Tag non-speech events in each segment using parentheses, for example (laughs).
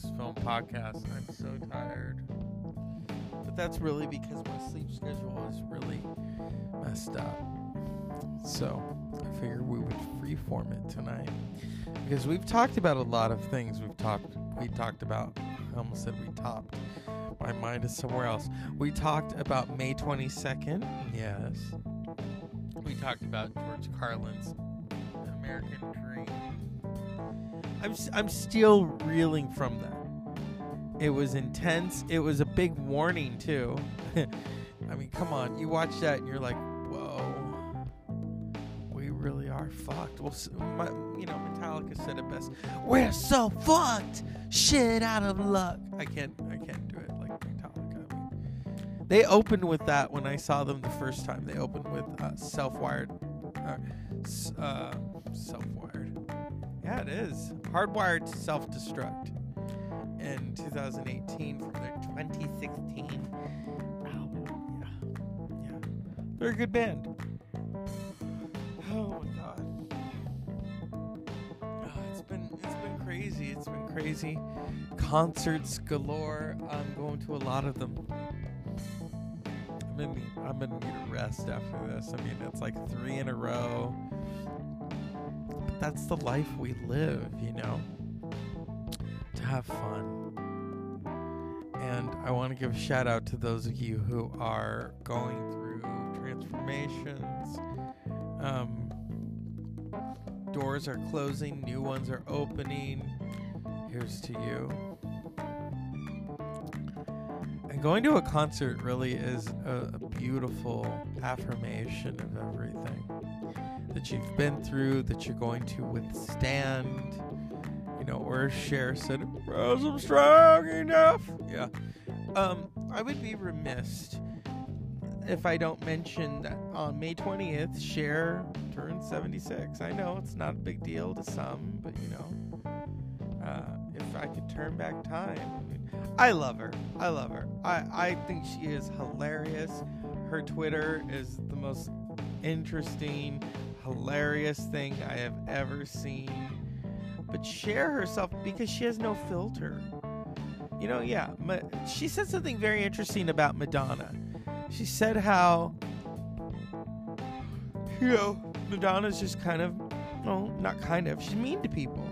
Post Film Podcast. I'm so tired. But that's really because my sleep schedule is really messed up. So I figured we would freeform it tonight. Because we've talked about a lot of things. We've talked we talked about I almost said we topped. My mind is somewhere else. We talked about May 22nd. Yes. We talked about George Carlin's American Dream. I'm I'm still reeling from that. It was intense. It was a big warning too. (laughs) I mean, come on. You watch that and you're like, "Whoa. We really are fucked." Well, my, you know, Metallica said it best. We're so fucked. Shit out of luck. I can't I can't do it like Metallica. I mean, they opened with that when I saw them the first time. They opened with uh, Self-Wired uh, uh, Self-Wired. Yeah, it is. Hardwired to self-destruct in 2018 from their 2016 album. Yeah, yeah, they're a good band. Oh my god. Oh, it's been it's been crazy. It's been crazy. Concerts galore. I'm going to a lot of them. I'm need, I'm gonna need a rest after this. I mean, it's like three in a row. That's the life we live, you know. To have fun. And I want to give a shout out to those of you who are going through transformations. Um, doors are closing, new ones are opening. Here's to you. And going to a concert really is a, a beautiful affirmation of everything that you've been through, that you're going to withstand. You know, or Cher said, "Rose, I'm strong enough." Yeah. Um, I would be remiss if I don't mention that on May 20th, Cher turned 76. I know it's not a big deal to some, but you know, uh, if I could turn back time, I, I love her. I love her. I, I think she is hilarious. Her Twitter is the most interesting, hilarious thing I have ever seen. But Cher herself, because she has no filter. You know, yeah. Ma- she said something very interesting about Madonna. She said how, you know, Madonna's just kind of, well, not kind of, she's mean to people.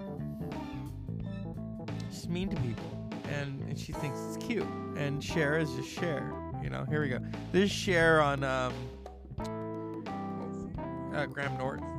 She's mean to people. And, and she thinks it's cute. And Cher is just Cher. You know, here we go. This is Cher on um, uh, Graham Norton.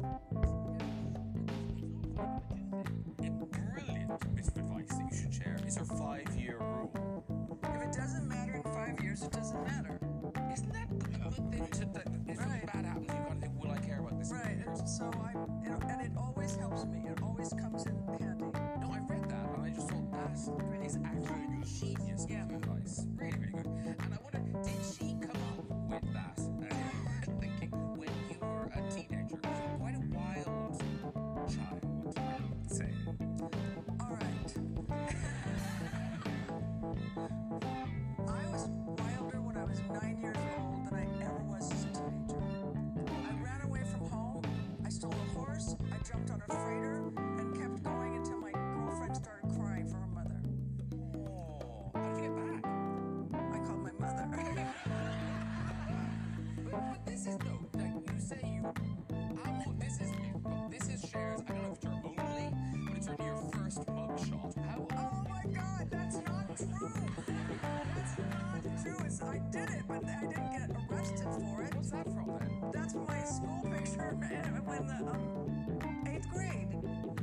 When the um, eighth grade. (laughs)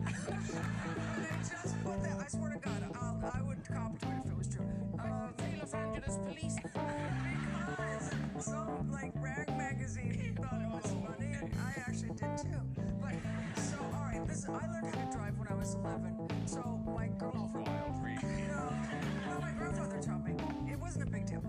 they just put that. I swear to God, I'll, I would cop to it if it was true. Um, Say Los Angeles police. because some like rag magazine thought it was funny, and I actually did too. But so all right, this I learned how to drive when I was 11. So my girlfriend. Wild. (laughs) No, no, my grandfather taught me. It wasn't a big deal.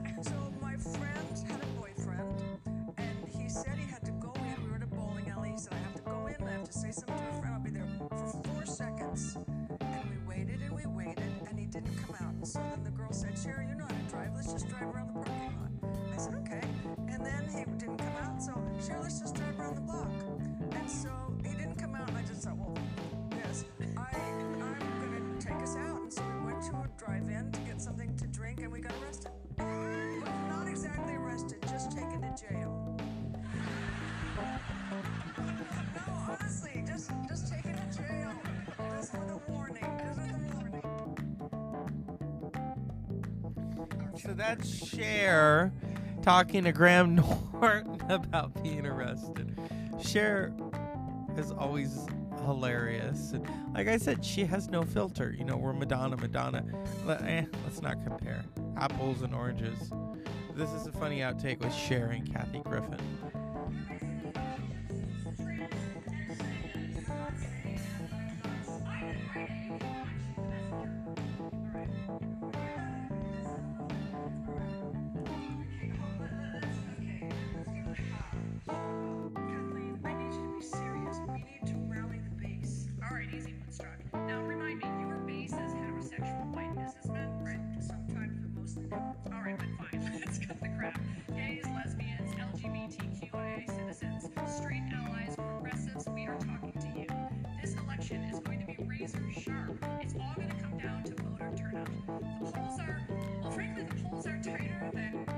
So that's Cher talking to Graham (laughs) Norton about being arrested. Cher is always hilarious. And like I said, she has no filter. You know, we're Madonna, Madonna. Let, eh, let's not compare apples and oranges. This is a funny outtake with Cher and Kathy Griffin. is for sure. It's all going to come down to voter turnout. The polls are, well, frankly, the polls are tighter than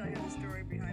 tell you the story behind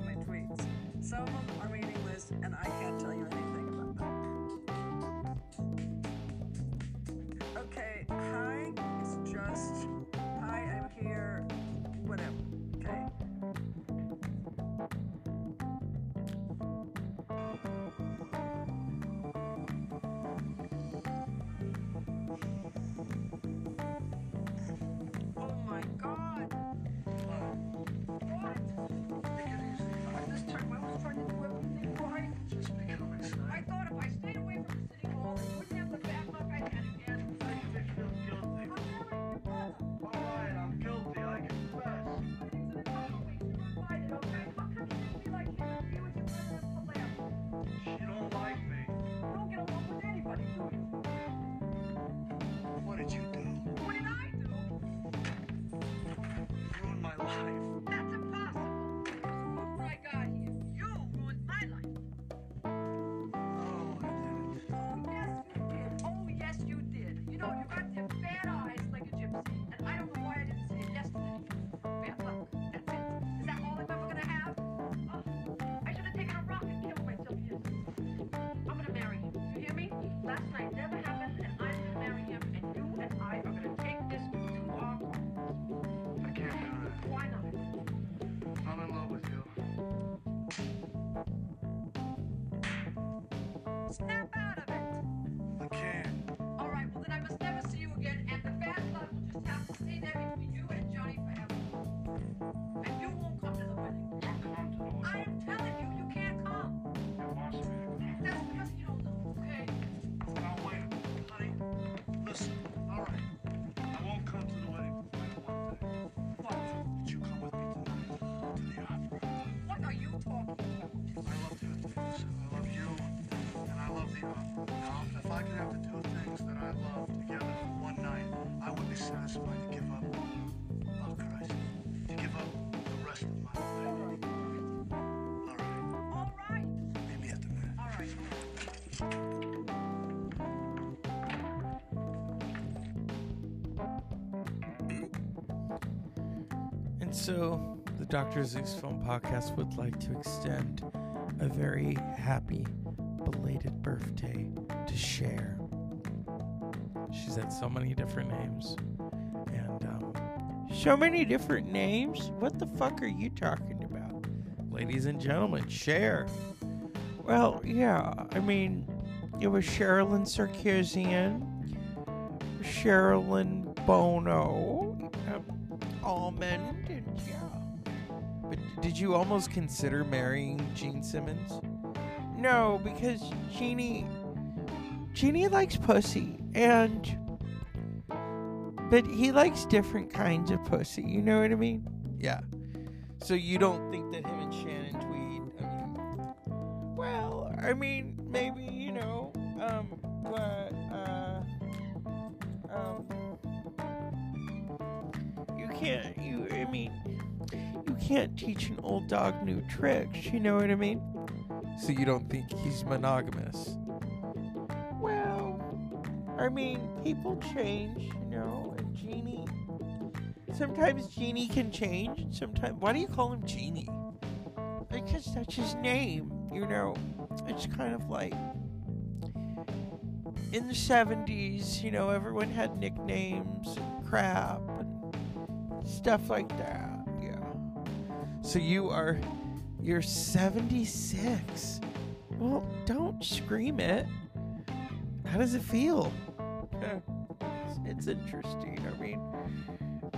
girls that I love together for one night, I would be satisfied to give up. Oh Christ, to give up the rest of my life. All right. All right. Meet me at the minute. All right. And so, the Dr. Zeus Film Podcast would like to extend a very happy belated birthday to Cher. She's had so many different names. And, um, so many different names? What the fuck are you talking about? Ladies and gentlemen, Cher. Well, yeah, I mean, it was Cherilyn Sarkisian, Cherilyn Bono, um, Allman, and yeah. But did you almost consider marrying Gene Simmons? No, because Jeannie. Jeannie likes pussy and but he likes different kinds of pussy, you know what I mean? Yeah. So you don't think that him and Shannon Tweed I mean Well, I mean maybe, you know, um but uh um you can't you I mean you can't teach an old dog new tricks, you know what I mean? So you don't think he's monogamous? Well, I mean, people change, you know, and Genie. Sometimes Genie can change. Sometimes, why do you call him Genie? Because that's his name, you know. It's kind of like in the 70s, you know, everyone had nicknames and crap and stuff like that. Yeah. So you are you're 76. Well, don't scream it. How does it feel? It's, (laughs) it's interesting. I mean,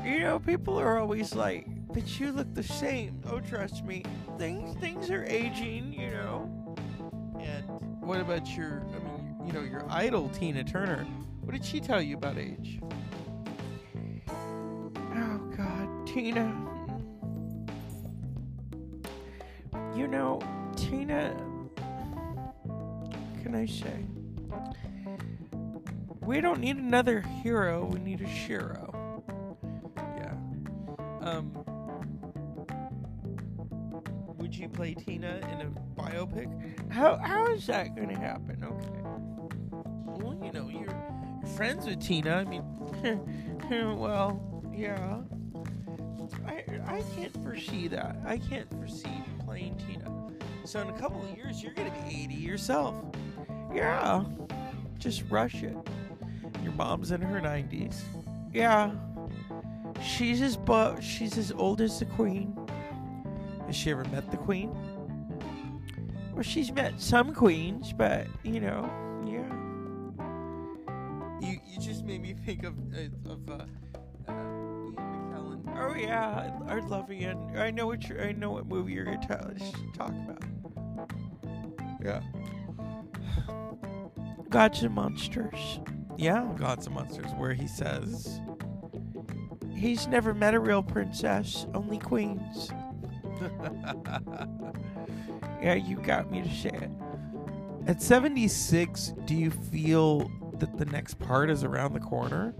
you know, people are always like, "But you look the same." Oh, trust me, things things are aging. You know. And what about your? I mean, you know, your idol Tina Turner. What did she tell you about age? Oh God, Tina. You know, Tina. Can I say? We don't need another hero. We need a Shiro. Yeah. Um. Would you play Tina in a biopic? How how is that to happen? Okay. Well, you know, you're, you're friends with Tina. I mean, (laughs) well, yeah. I I can't foresee that. I can't foresee playing Tina. So in a couple of years, you're gonna be 80 yourself. Yeah. Just rush it. Your mom's in her 90s. Yeah. She's as bu- she's as old as the queen. Has she ever met the queen? Well, she's met some queens, but you know, yeah. You you just made me think of uh, of uh, uh, Ian McKellen. Oh yeah, I, I love Ian. I know what you I know what movie you're gonna tell, talk about. Yeah. Gods and Monsters. Yeah, Gods and Monsters, where he says he's never met a real princess, only queens. (laughs) yeah, you got me to say it. At 76, do you feel that the next part is around the corner?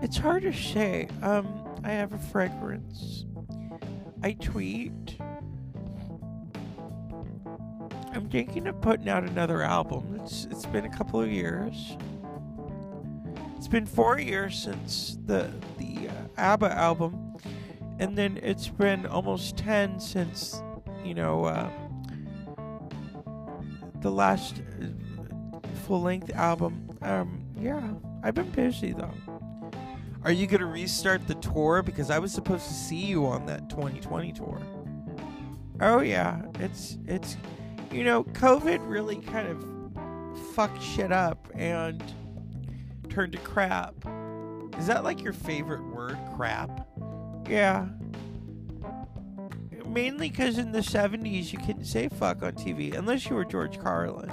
It's hard to say. Um, I have a fragrance. I tweet. Thinking of putting out another album. It's it's been a couple of years. It's been four years since the the uh, ABBA album, and then it's been almost ten since you know uh, the last uh, full length album. Um, yeah, I've been busy though. Are you gonna restart the tour? Because I was supposed to see you on that 2020 tour. Oh yeah, it's it's you know COVID really kind of fucked shit up and turned to crap. Is that like your favorite word, crap? Yeah. Mainly because in the 70s you couldn't say fuck on TV unless you were George Carlin.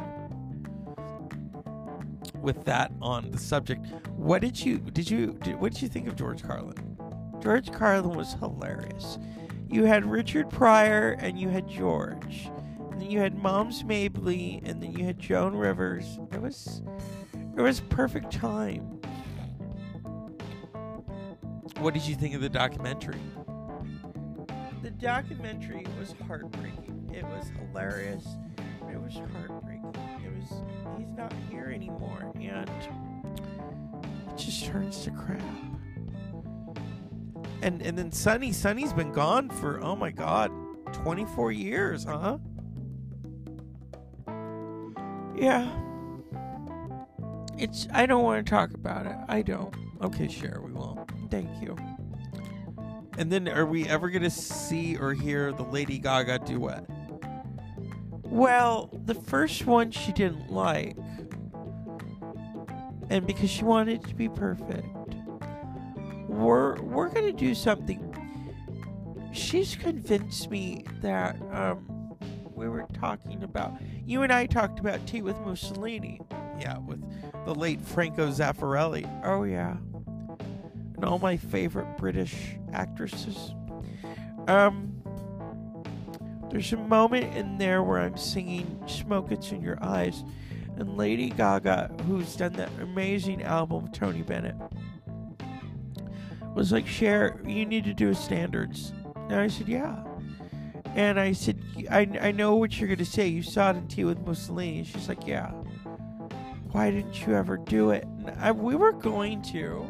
With that on the subject, what did you did you did, what did you think of George Carlin? George Carlin was hilarious. You had Richard Pryor and you had George. And then you had Moms Mabley and then you had Joan Rivers. It was it was perfect time. What did you think of the documentary? The documentary was heartbreaking. It was hilarious. It was heartbreaking. It was he's not here anymore and it just turns to crap. And and then Sonny, Sonny's been gone for oh my god, 24 years, huh? Yeah. It's I don't want to talk about it. I don't. Okay, sure, we won't. Thank you. And then are we ever going to see or hear the Lady Gaga duet? Well, the first one she didn't like. and because she wanted it to be perfect. We're we're gonna do something. She's convinced me that um we were talking about you and I talked about tea with Mussolini. Yeah, with the late Franco Zeffirelli. Oh yeah. And all my favorite British actresses. Um there's a moment in there where I'm singing Smoke Gets in Your Eyes and Lady Gaga, who's done that amazing album Tony Bennett, was like, Cher, you need to do a standards. And I said, Yeah. And I said, I, I know what you're going to say. You saw it in Tea with Mussolini. She's like, Yeah. Why didn't you ever do it? And I, we were going to.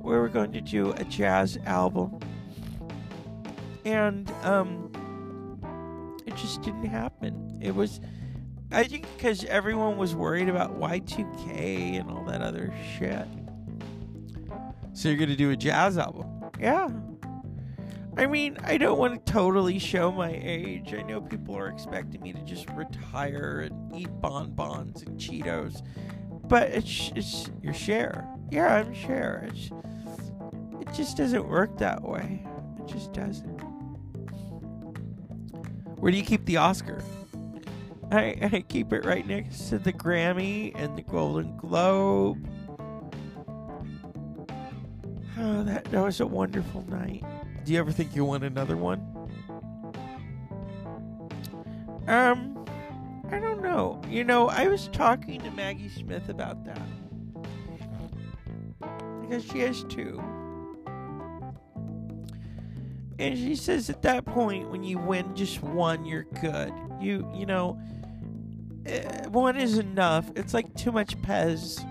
We were going to do a jazz album. And um, it just didn't happen. It was I think because everyone was worried about Y2K and all that other shit. So you're gonna do a jazz album? Yeah. I mean, I don't want to totally show my age. I know people are expecting me to just retire and eat bonbons and Cheetos, but it's it's your Cher. Yeah, I'm Cher. It's it just doesn't work that way. It just doesn't. Where do you keep the Oscar? I, I keep it right next to the Grammy and the Golden Globe. Oh, (sighs) that, that was a wonderful night. Do you ever think you want another one? Um, I don't know. You know, I was talking to Maggie Smith about that. Because she has two. And she says at that point, when you win just one, you're good. You, you know, eh, one is enough. It's like too much Pez.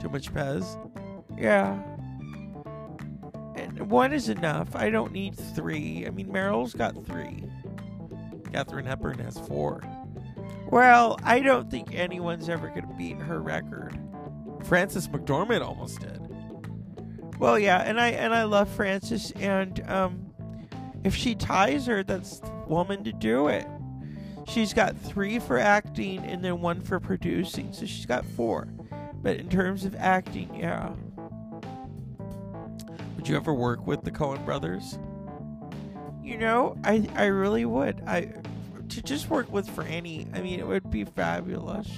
Too much Pez? Yeah. One is enough. I don't need three. I mean, Meryl's got three. Katharine Hepburn has four. Well, I don't think anyone's ever going to beat her record. Frances McDormand almost did. Well, yeah, and I and I love Frances, and um, if she ties her, that's the woman to do it. She's got three for acting and then one for producing, so she's got four. But in terms of acting, yeah. You ever work with the Coen brothers? You know, I I really would. I to just work with Franny. I mean, it would be fabulous.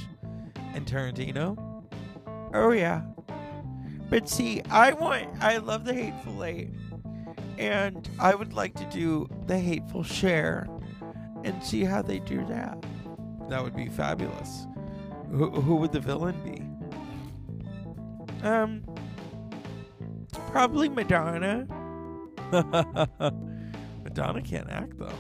And Tarantino. Oh yeah. But see, I want. I love the Hateful Eight, and I would like to do the Hateful Cher, and see how they do that. That would be fabulous. Who, who would the villain be? Um, probably Madonna. (laughs) Madonna can't act though.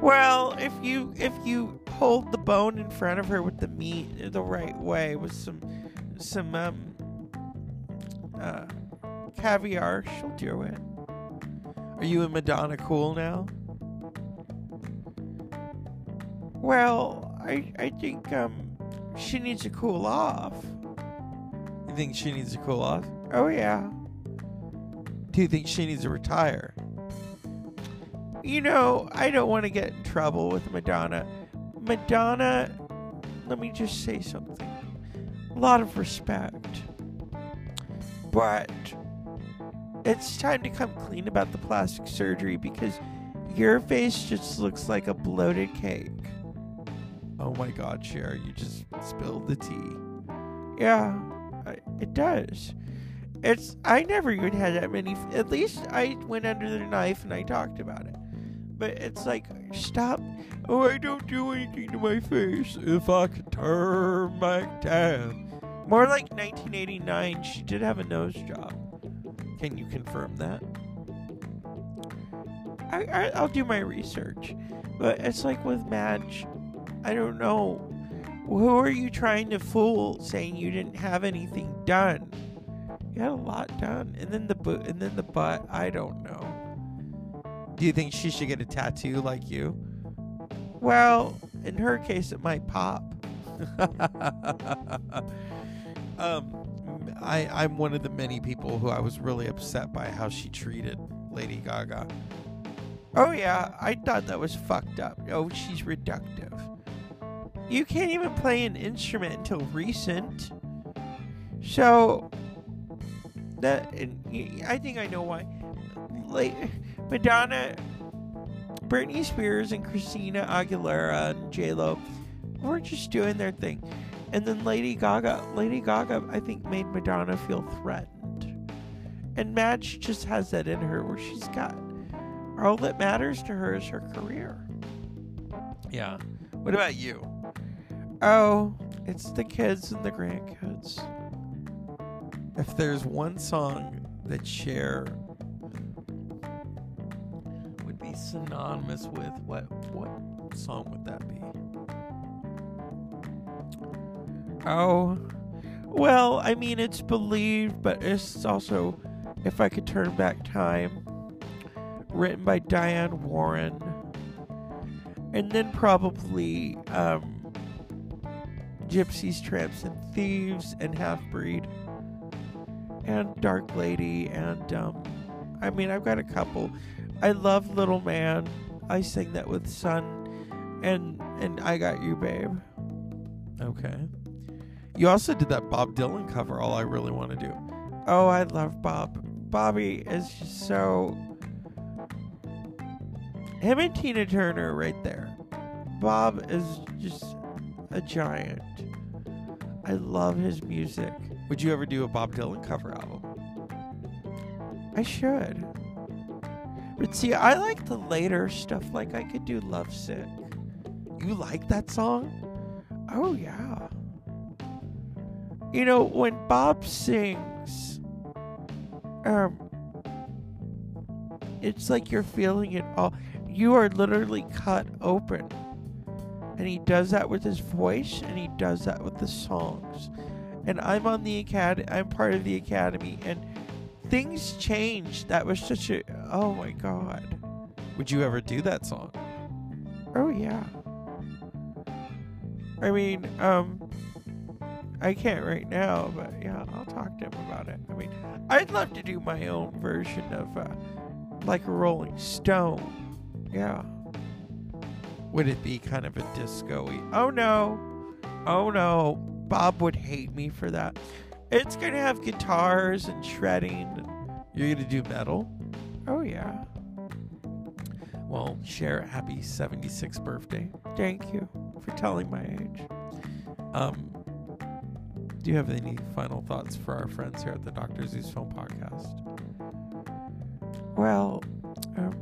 Well, if you if you hold the bone in front of her with the meat the right way with some some um uh caviar, she'll do it. Are you and Madonna cool now? Well, I I think um she needs to cool off. You think she needs to cool off? Oh yeah. Do you think she needs to retire? You know, I don't want to get in trouble with Madonna. Madonna, let me just say something. A lot of respect. But it's time to come clean about the plastic surgery because your face just looks like a bloated cake. Oh my god, Cher, you just spilled the tea. Yeah, it does. It's I never even had that many. At least I went under the knife and I talked about it. But it's like, stop. Oh, I don't do anything to my face if I could turn back time. More like 1989, she did have a nose job. Can you confirm that? I, I I'll do my research, but it's like with Madge, I don't know. Who are you trying to fool, saying you didn't have anything done? Had a lot done, and then the bu- and then the butt. I don't know. Do you think she should get a tattoo like you? Well, in her case, it might pop. (laughs) um, I I'm one of the many people who I was really upset by how she treated Lady Gaga. Oh yeah, I thought that was fucked up. Oh, she's reductive. You can't even play an instrument until recent. So that and I think I know why. Like Madonna, Britney Spears, and Christina Aguilera and J Lo were just doing their thing, and then Lady Gaga, Lady Gaga, I think made Madonna feel threatened, and Madge just has that in her where she's got all that matters to her is her career. Yeah. What about you? Oh, it's the kids and the grandkids. If there's one song that Cher would be synonymous with, what what song would that be? Oh, well, I mean, it's believed, but it's also, if I could turn back time, written by Diane Warren, and then probably um, Gypsies, Tramps, and Thieves, and Half Breed, and Dark Lady, and um, I mean, I've got a couple. I love Little Man. I sing that with Sun, and and I Got You, Babe. Okay. You also did that Bob Dylan cover. All I really want to do. Oh, I love Bob. Bobby is just so. Him and Tina Turner right there. Bob is just a giant. I love his music. Would you ever do a Bob Dylan cover album? I should. But see, I like the later stuff. Like I could do Love Sick. You like that song? Oh yeah. You know, when Bob sings, um, it's like you're feeling it all. You are literally cut open. And he does that with his voice, and he does that with the songs. And I'm on the academy. I'm part of the academy, and things changed. That was such a. Oh my god. Would you ever do that song? Oh yeah. I mean, um, I can't right now, but yeah, I'll talk to him about it. I mean, I'd love to do my own version of, uh, like a Rolling Stone. Yeah. Would it be kind of a disco-y? Oh no. Oh no. Bob would hate me for that. It's gonna have guitars and shredding. You're gonna do metal? Oh yeah. Well, Cher a happy 76th birthday. Thank you for telling my age. Um, do you have any final thoughts for our friends here at the Dr. Zeus Film Podcast? Well, um,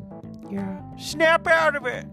yeah. Snap out of it!